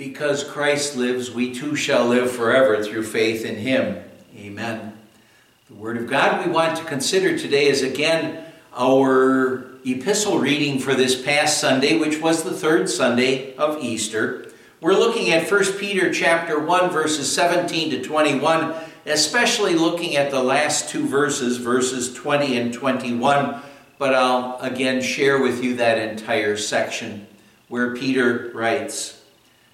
Because Christ lives, we too shall live forever through faith in him. Amen. The Word of God we want to consider today is again our epistle reading for this past Sunday, which was the third Sunday of Easter. We're looking at 1 Peter chapter 1 verses 17 to 21, especially looking at the last two verses, verses 20 and 21, but I'll again share with you that entire section where Peter writes,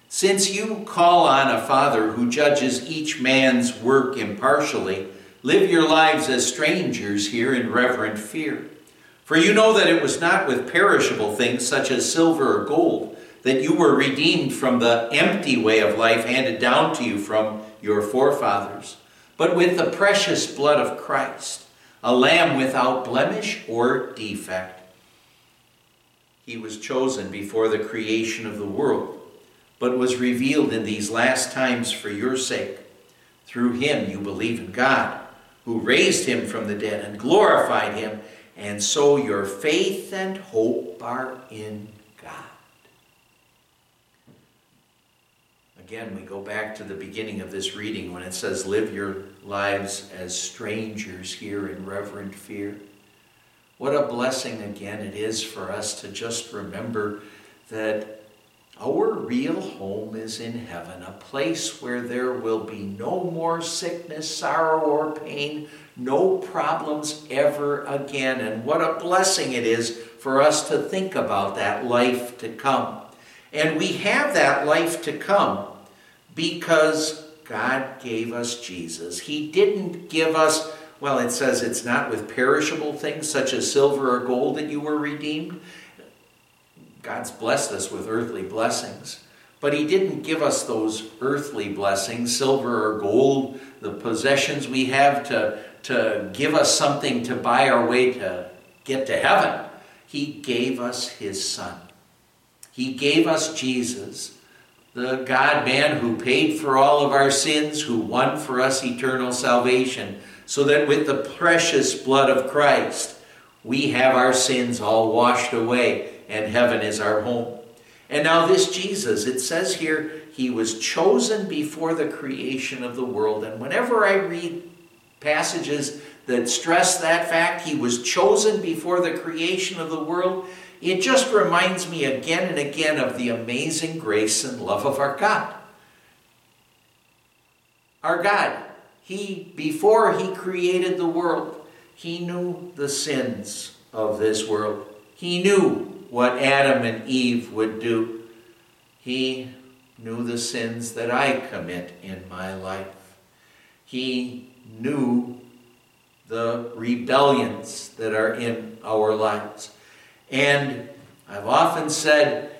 Since you call on a Father who judges each man's work impartially, live your lives as strangers here in reverent fear. For you know that it was not with perishable things such as silver or gold that you were redeemed from the empty way of life handed down to you from your forefathers, but with the precious blood of Christ, a lamb without blemish or defect. He was chosen before the creation of the world, but was revealed in these last times for your sake. Through him you believe in God, who raised him from the dead and glorified him and so your faith and hope are in God. Again, we go back to the beginning of this reading when it says, Live your lives as strangers here in reverent fear. What a blessing again it is for us to just remember that our real home is in heaven, a place where there will be no more sickness, sorrow, or pain, no problems ever again. And what a blessing it is for us to think about that life to come. And we have that life to come because God gave us Jesus. He didn't give us, well, it says it's not with perishable things such as silver or gold that you were redeemed. God's blessed us with earthly blessings. But He didn't give us those earthly blessings, silver or gold, the possessions we have to, to give us something to buy our way to get to heaven. He gave us His Son. He gave us Jesus, the God man who paid for all of our sins, who won for us eternal salvation, so that with the precious blood of Christ, we have our sins all washed away and heaven is our home. And now, this Jesus, it says here, he was chosen before the creation of the world. And whenever I read passages that stress that fact, he was chosen before the creation of the world, it just reminds me again and again of the amazing grace and love of our God. Our God, he, before he created the world, he knew the sins of this world. He knew what Adam and Eve would do. He knew the sins that I commit in my life. He knew the rebellions that are in our lives. And I've often said,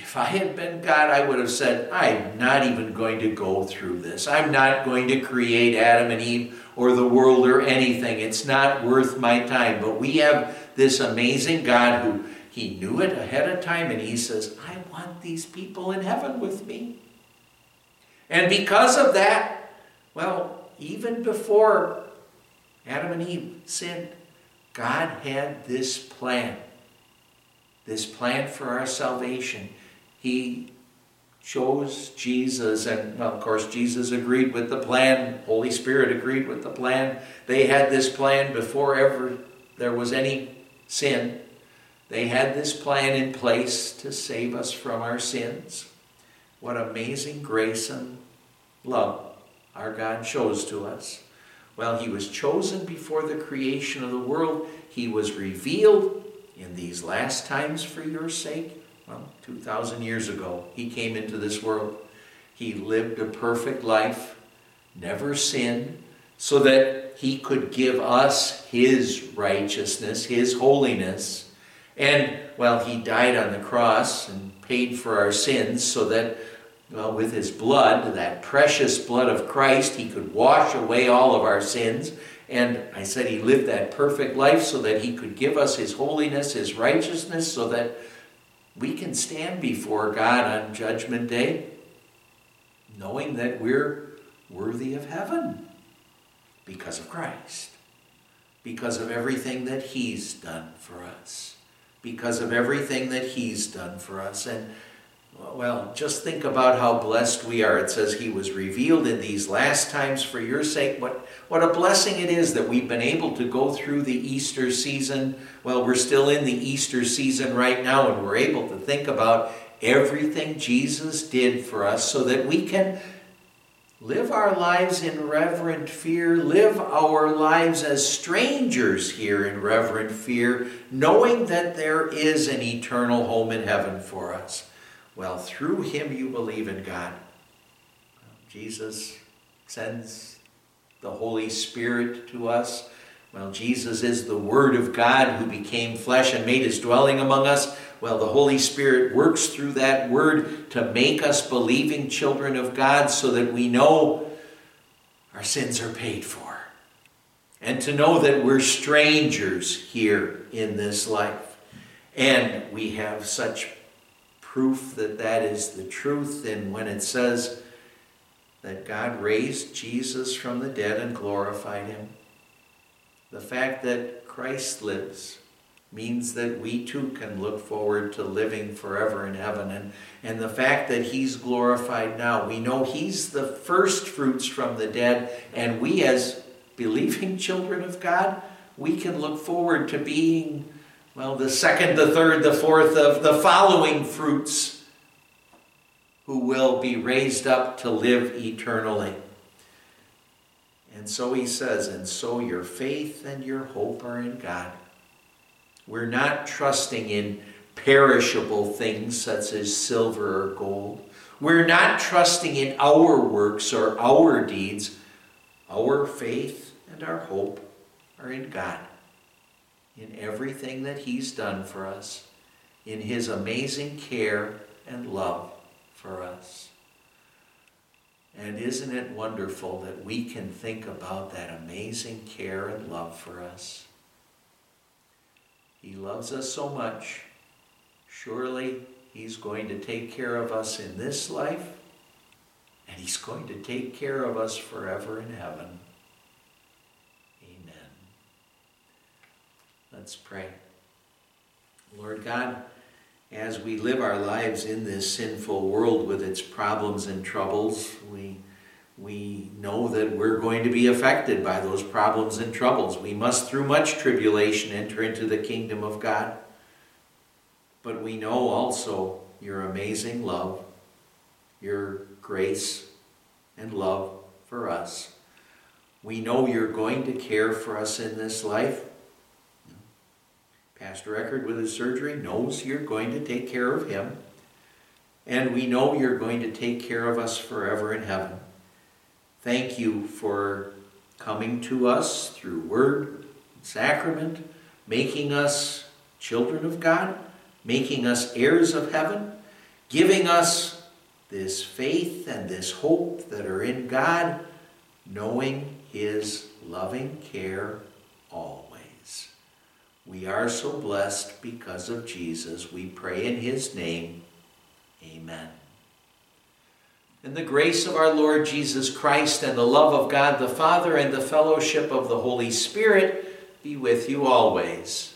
if I had been God, I would have said, I'm not even going to go through this. I'm not going to create Adam and Eve or the world or anything. It's not worth my time. But we have this amazing God who he knew it ahead of time and he says, I want these people in heaven with me. And because of that, well, even before Adam and Eve sinned, God had this plan. This plan for our salvation. He chose Jesus, and well, of course, Jesus agreed with the plan. Holy Spirit agreed with the plan. They had this plan before ever there was any sin. They had this plan in place to save us from our sins. What amazing grace and love our God shows to us. Well, He was chosen before the creation of the world. He was revealed in these last times for your sake. Well, 2,000 years ago, He came into this world. He lived a perfect life, never sinned, so that he could give us his righteousness, his holiness. And, well, he died on the cross and paid for our sins so that, well, with his blood, that precious blood of Christ, he could wash away all of our sins. And I said he lived that perfect life so that he could give us his holiness, his righteousness, so that we can stand before God on Judgment Day knowing that we're worthy of heaven because of Christ, because of everything that He's done for us, because of everything that He's done for us. And well, just think about how blessed we are. It says he was revealed in these last times for your sake. What, what a blessing it is that we've been able to go through the Easter season. Well, we're still in the Easter season right now, and we're able to think about everything Jesus did for us so that we can live our lives in reverent fear, live our lives as strangers here in reverent fear, knowing that there is an eternal home in heaven for us. Well, through him you believe in God. Jesus sends the Holy Spirit to us. Well, Jesus is the Word of God who became flesh and made his dwelling among us. Well, the Holy Spirit works through that Word to make us believing children of God so that we know our sins are paid for. And to know that we're strangers here in this life. And we have such proof that that is the truth. And when it says that God raised Jesus from the dead and glorified him, the fact that Christ lives means that we too can look forward to living forever in heaven. And, and the fact that he's glorified now, we know he's the first fruits from the dead, and we as believing children of God, we can look forward to being well, the second, the third, the fourth of the following fruits who will be raised up to live eternally. And so he says, and so your faith and your hope are in God. We're not trusting in perishable things such as silver or gold. We're not trusting in our works or our deeds. Our faith and our hope are in God in everything that He's done for us, in His amazing care and love for us. And isn't it wonderful that we can think about that amazing care and love for us? He loves us so much. Surely He's going to take care of us in this life, and He's going to take care of us forever in heaven. Let's pray. Lord God, as we live our lives in this sinful world with its problems and troubles, we, we know that we're going to be affected by those problems and troubles. We must, through much tribulation, enter into the kingdom of God. But we know also your amazing love, your grace and love for us. We know you're going to care for us in this life. Pastor Eckert, with his surgery, knows you're going to take care of him. And we know you're going to take care of us forever in heaven. Thank you for coming to us through word, sacrament, making us children of God, making us heirs of heaven, giving us this faith and this hope that are in God, knowing His loving care always. We are so blessed because of Jesus. We pray in his name. Amen. And the grace of our Lord Jesus Christ and the love of God the Father and the fellowship of the Holy Spirit be with you always.